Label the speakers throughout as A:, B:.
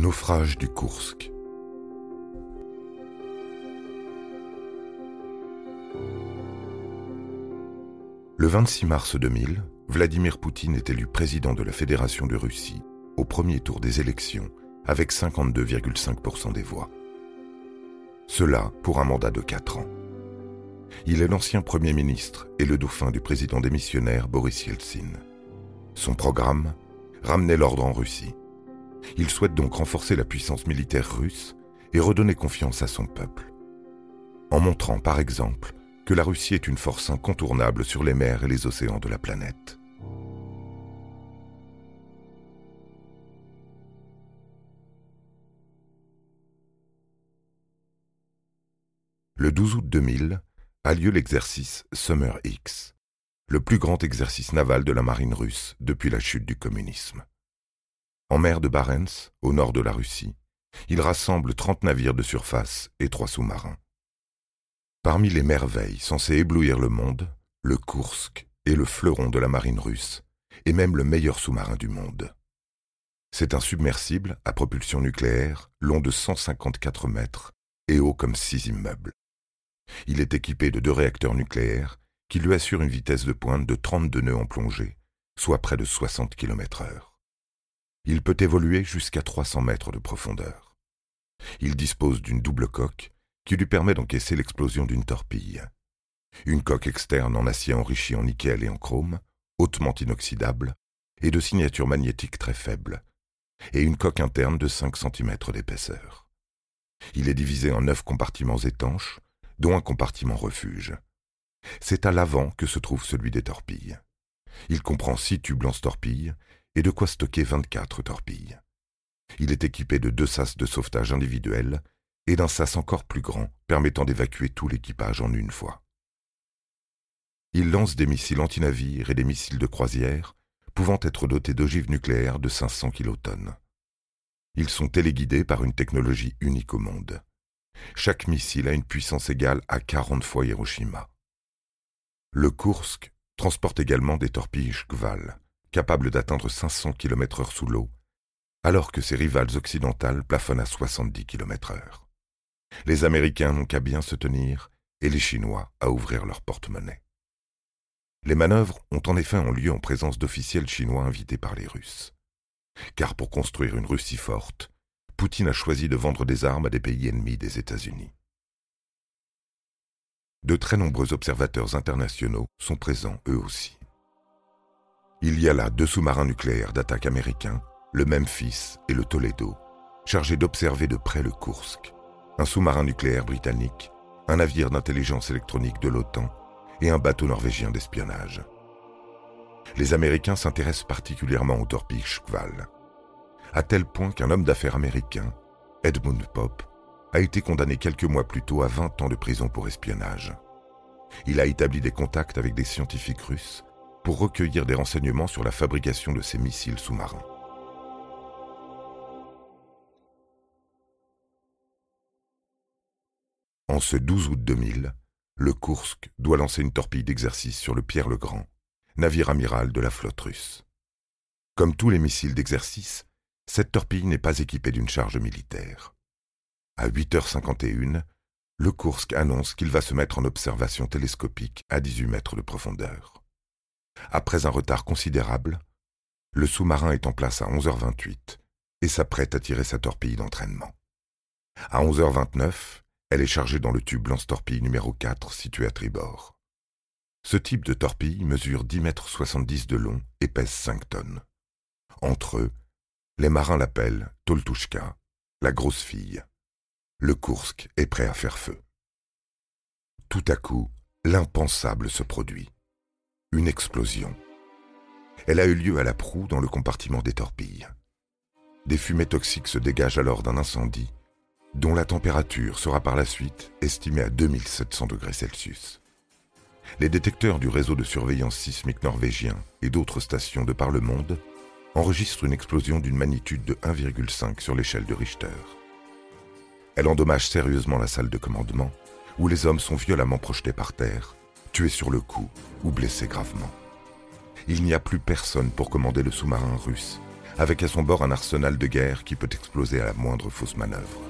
A: naufrage du Kursk. Le 26 mars 2000, Vladimir Poutine est élu président de la Fédération de Russie au premier tour des élections avec 52,5% des voix. Cela pour un mandat de 4 ans. Il est l'ancien Premier ministre et le dauphin du président démissionnaire Boris Yeltsin. Son programme Ramener l'ordre en Russie. Il souhaite donc renforcer la puissance militaire russe et redonner confiance à son peuple. En montrant par exemple que la Russie est une force incontournable sur les mers et les océans de la planète. Le 12 août 2000 a lieu l'exercice Summer X, le plus grand exercice naval de la marine russe depuis la chute du communisme. En mer de Barents, au nord de la Russie, il rassemble 30 navires de surface et trois sous-marins. Parmi les merveilles censées éblouir le monde, le Kursk est le fleuron de la marine russe et même le meilleur sous-marin du monde. C'est un submersible à propulsion nucléaire long de 154 mètres et haut comme six immeubles. Il est équipé de deux réacteurs nucléaires qui lui assurent une vitesse de pointe de 32 nœuds en plongée, soit près de 60 km heure. Il peut évoluer jusqu'à 300 mètres de profondeur. Il dispose d'une double coque qui lui permet d'encaisser l'explosion d'une torpille. Une coque externe en acier enrichi en nickel et en chrome, hautement inoxydable, et de signature magnétique très faible, et une coque interne de 5 cm d'épaisseur. Il est divisé en neuf compartiments étanches, dont un compartiment refuge. C'est à l'avant que se trouve celui des torpilles. Il comprend six tubes lance-torpilles et de quoi stocker 24 torpilles. Il est équipé de deux sas de sauvetage individuels et d'un sas encore plus grand permettant d'évacuer tout l'équipage en une fois. Il lance des missiles antinavires et des missiles de croisière pouvant être dotés d'ogives nucléaires de 500 kilotonnes. Ils sont téléguidés par une technologie unique au monde. Chaque missile a une puissance égale à 40 fois Hiroshima. Le Kursk transporte également des torpilles Shkval, capables d'atteindre 500 km/h sous l'eau, alors que ses rivales occidentales plafonnent à 70 km/h. Les Américains n'ont qu'à bien se tenir et les Chinois à ouvrir leur porte-monnaie. Les manœuvres ont en effet eu lieu en présence d'officiels chinois invités par les Russes. Car pour construire une Russie forte, Poutine a choisi de vendre des armes à des pays ennemis des États-Unis. De très nombreux observateurs internationaux sont présents eux aussi. Il y a là deux sous-marins nucléaires d'attaque américains, le Memphis et le Toledo, chargés d'observer de près le Kursk, un sous-marin nucléaire britannique, un navire d'intelligence électronique de l'OTAN et un bateau norvégien d'espionnage. Les Américains s'intéressent particulièrement aux torpilles Shkval à tel point qu'un homme d'affaires américain, Edmund Pop, a été condamné quelques mois plus tôt à 20 ans de prison pour espionnage. Il a établi des contacts avec des scientifiques russes pour recueillir des renseignements sur la fabrication de ces missiles sous-marins. En ce 12 août 2000, le Kursk doit lancer une torpille d'exercice sur le Pierre le Grand, navire amiral de la flotte russe. Comme tous les missiles d'exercice, cette torpille n'est pas équipée d'une charge militaire. À 8h51, le Kursk annonce qu'il va se mettre en observation télescopique à 18 mètres de profondeur. Après un retard considérable, le sous-marin est en place à 11h28 et s'apprête à tirer sa torpille d'entraînement. À 11h29, elle est chargée dans le tube lance-torpille numéro 4 situé à tribord. Ce type de torpille mesure 10 mètres 70 de long et pèse 5 tonnes. Entre eux, les marins l'appellent Toltushka, la grosse fille. Le Kursk est prêt à faire feu. Tout à coup, l'impensable se produit. Une explosion. Elle a eu lieu à la proue dans le compartiment des torpilles. Des fumées toxiques se dégagent alors d'un incendie dont la température sera par la suite estimée à 2700 degrés Celsius. Les détecteurs du réseau de surveillance sismique norvégien et d'autres stations de par le monde enregistre une explosion d'une magnitude de 1,5 sur l'échelle de Richter. Elle endommage sérieusement la salle de commandement, où les hommes sont violemment projetés par terre, tués sur le coup ou blessés gravement. Il n'y a plus personne pour commander le sous-marin russe, avec à son bord un arsenal de guerre qui peut exploser à la moindre fausse manœuvre.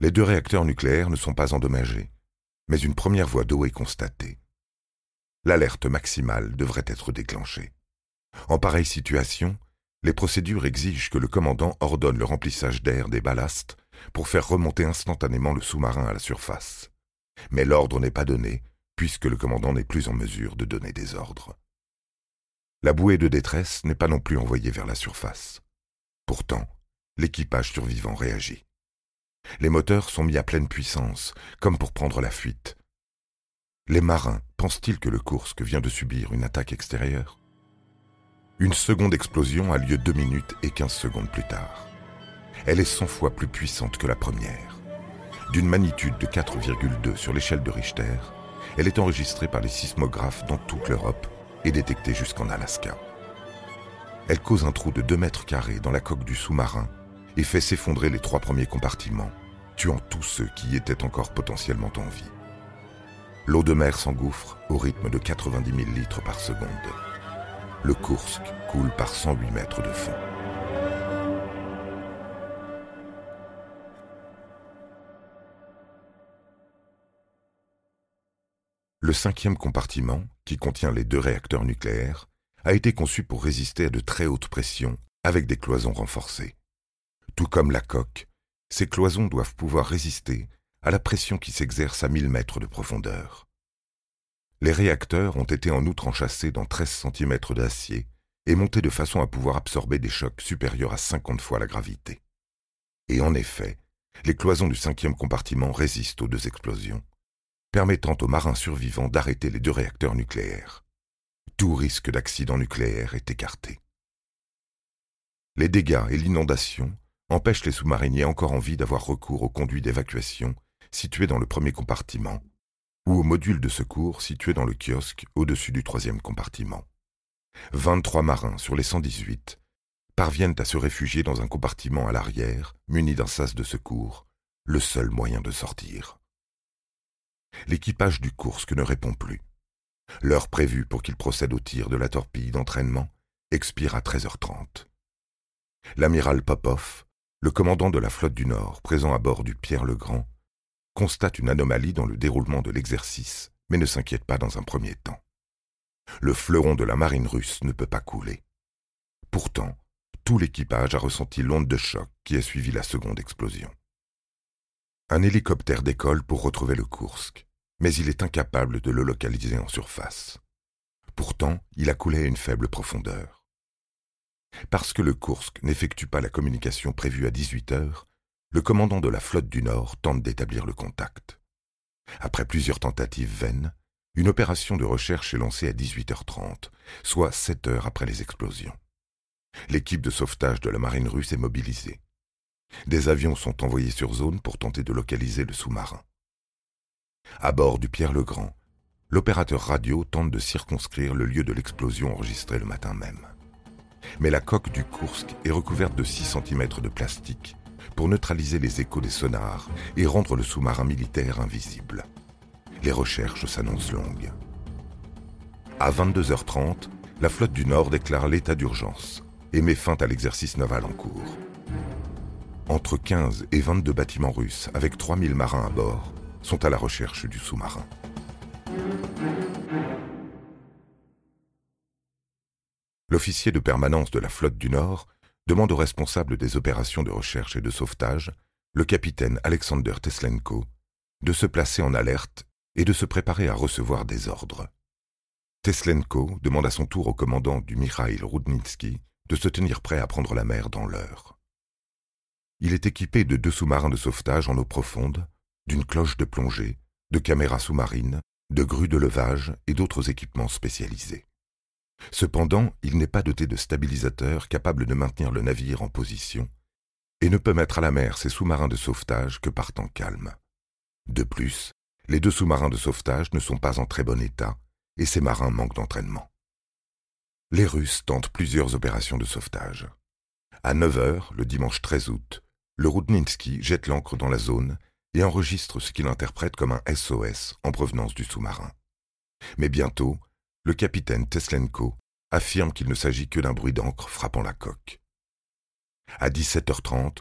A: Les deux réacteurs nucléaires ne sont pas endommagés, mais une première voie d'eau est constatée. L'alerte maximale devrait être déclenchée. En pareille situation, les procédures exigent que le commandant ordonne le remplissage d'air des ballasts pour faire remonter instantanément le sous-marin à la surface. Mais l'ordre n'est pas donné, puisque le commandant n'est plus en mesure de donner des ordres. La bouée de détresse n'est pas non plus envoyée vers la surface. Pourtant, l'équipage survivant réagit. Les moteurs sont mis à pleine puissance, comme pour prendre la fuite. Les marins pensent-ils que le Kursk vient de subir une attaque extérieure? Une seconde explosion a lieu deux minutes et quinze secondes plus tard. Elle est cent fois plus puissante que la première. D'une magnitude de 4,2 sur l'échelle de Richter, elle est enregistrée par les sismographes dans toute l'Europe et détectée jusqu'en Alaska. Elle cause un trou de 2 mètres carrés dans la coque du sous-marin et fait s'effondrer les trois premiers compartiments, tuant tous ceux qui y étaient encore potentiellement en vie. L'eau de mer s'engouffre au rythme de 90 000 litres par seconde. Le Kursk coule par 108 mètres de fond. Le cinquième compartiment, qui contient les deux réacteurs nucléaires, a été conçu pour résister à de très hautes pressions avec des cloisons renforcées. Tout comme la coque, ces cloisons doivent pouvoir résister à la pression qui s'exerce à 1000 mètres de profondeur. Les réacteurs ont été en outre enchâssés dans 13 cm d'acier et montés de façon à pouvoir absorber des chocs supérieurs à 50 fois la gravité. Et en effet, les cloisons du cinquième compartiment résistent aux deux explosions permettant aux marins survivants d'arrêter les deux réacteurs nucléaires. Tout risque d'accident nucléaire est écarté. Les dégâts et l'inondation empêchent les sous-mariniers encore en vie d'avoir recours aux conduits d'évacuation situés dans le premier compartiment ou aux modules de secours situés dans le kiosque au-dessus du troisième compartiment. 23 marins sur les 118 parviennent à se réfugier dans un compartiment à l'arrière muni d'un sas de secours, le seul moyen de sortir l'équipage du Kursk ne répond plus. L'heure prévue pour qu'il procède au tir de la torpille d'entraînement expire à 13h30. L'amiral Popov, le commandant de la flotte du Nord présent à bord du Pierre le Grand, constate une anomalie dans le déroulement de l'exercice, mais ne s'inquiète pas dans un premier temps. Le fleuron de la marine russe ne peut pas couler. Pourtant, tout l'équipage a ressenti l'onde de choc qui a suivi la seconde explosion. Un hélicoptère décolle pour retrouver le Kursk, mais il est incapable de le localiser en surface. Pourtant, il a coulé à une faible profondeur. Parce que le Kursk n'effectue pas la communication prévue à 18 heures, le commandant de la flotte du Nord tente d'établir le contact. Après plusieurs tentatives vaines, une opération de recherche est lancée à 18h30, soit 7 heures après les explosions. L'équipe de sauvetage de la marine russe est mobilisée. Des avions sont envoyés sur zone pour tenter de localiser le sous-marin. À bord du Pierre le Grand, l'opérateur radio tente de circonscrire le lieu de l'explosion enregistrée le matin même. Mais la coque du Kursk est recouverte de 6 cm de plastique pour neutraliser les échos des sonars et rendre le sous-marin militaire invisible. Les recherches s'annoncent longues. À 22h30, la flotte du Nord déclare l'état d'urgence et met fin à l'exercice naval en cours. Entre 15 et 22 bâtiments russes avec 3000 marins à bord sont à la recherche du sous-marin. L'officier de permanence de la flotte du Nord demande au responsable des opérations de recherche et de sauvetage, le capitaine Alexander Teslenko, de se placer en alerte et de se préparer à recevoir des ordres. Teslenko demande à son tour au commandant du Mikhail Rudnitsky de se tenir prêt à prendre la mer dans l'heure. Il est équipé de deux sous-marins de sauvetage en eau profonde, d'une cloche de plongée, de caméras sous-marines, de grues de levage et d'autres équipements spécialisés. Cependant, il n'est pas doté de stabilisateurs capables de maintenir le navire en position et ne peut mettre à la mer ses sous-marins de sauvetage que par temps calme. De plus, les deux sous-marins de sauvetage ne sont pas en très bon état et ces marins manquent d'entraînement. Les Russes tentent plusieurs opérations de sauvetage. À 9 heures, le dimanche 13 août, le Rudninski jette l'ancre dans la zone et enregistre ce qu'il interprète comme un SOS en provenance du sous-marin. Mais bientôt, le capitaine Teslenko affirme qu'il ne s'agit que d'un bruit d'encre frappant la coque. À 17h30,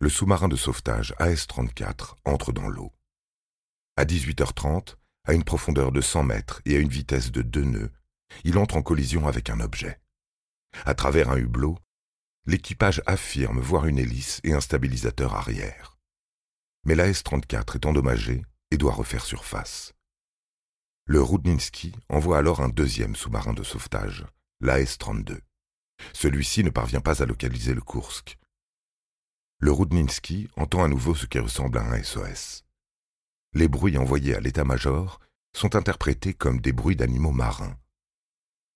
A: le sous-marin de sauvetage AS-34 entre dans l'eau. À 18h30, à une profondeur de 100 mètres et à une vitesse de deux nœuds, il entre en collision avec un objet. À travers un hublot, l'équipage affirme voir une hélice et un stabilisateur arrière. Mais l'AS-34 est endommagé et doit refaire surface. Le Rudninski envoie alors un deuxième sous-marin de sauvetage, l'AS-32. Celui-ci ne parvient pas à localiser le Kursk. Le Rudninski entend à nouveau ce qui ressemble à un SOS. Les bruits envoyés à l'état-major sont interprétés comme des bruits d'animaux marins.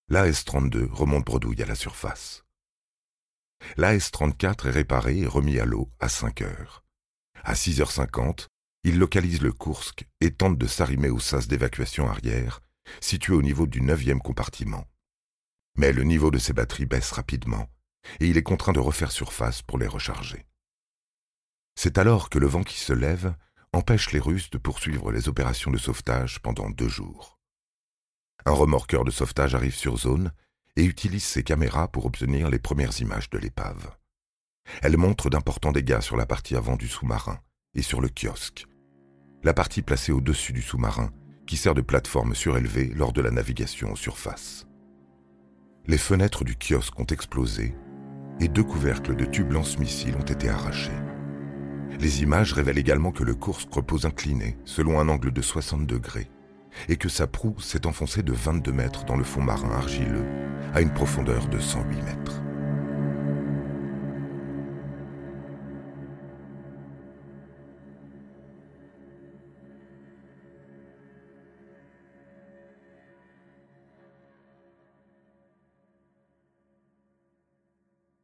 A: L'AS-32 remonte bredouille à la surface. L'AS-34 est réparé et remis à l'eau à 5 heures. À 6h50, il localise le Kursk et tente de s'arrimer au sas d'évacuation arrière, situé au niveau du neuvième compartiment. Mais le niveau de ses batteries baisse rapidement, et il est contraint de refaire surface pour les recharger. C'est alors que le vent qui se lève empêche les Russes de poursuivre les opérations de sauvetage pendant deux jours. Un remorqueur de sauvetage arrive sur zone et utilise ses caméras pour obtenir les premières images de l'épave. Elle montre d'importants dégâts sur la partie avant du sous-marin et sur le kiosque, la partie placée au-dessus du sous-marin qui sert de plateforme surélevée lors de la navigation en surface. Les fenêtres du kiosque ont explosé et deux couvercles de tubes lance-missiles ont été arrachés. Les images révèlent également que le Kursk repose incliné selon un angle de 60 degrés et que sa proue s'est enfoncée de 22 mètres dans le fond marin argileux à une profondeur de 108 mètres.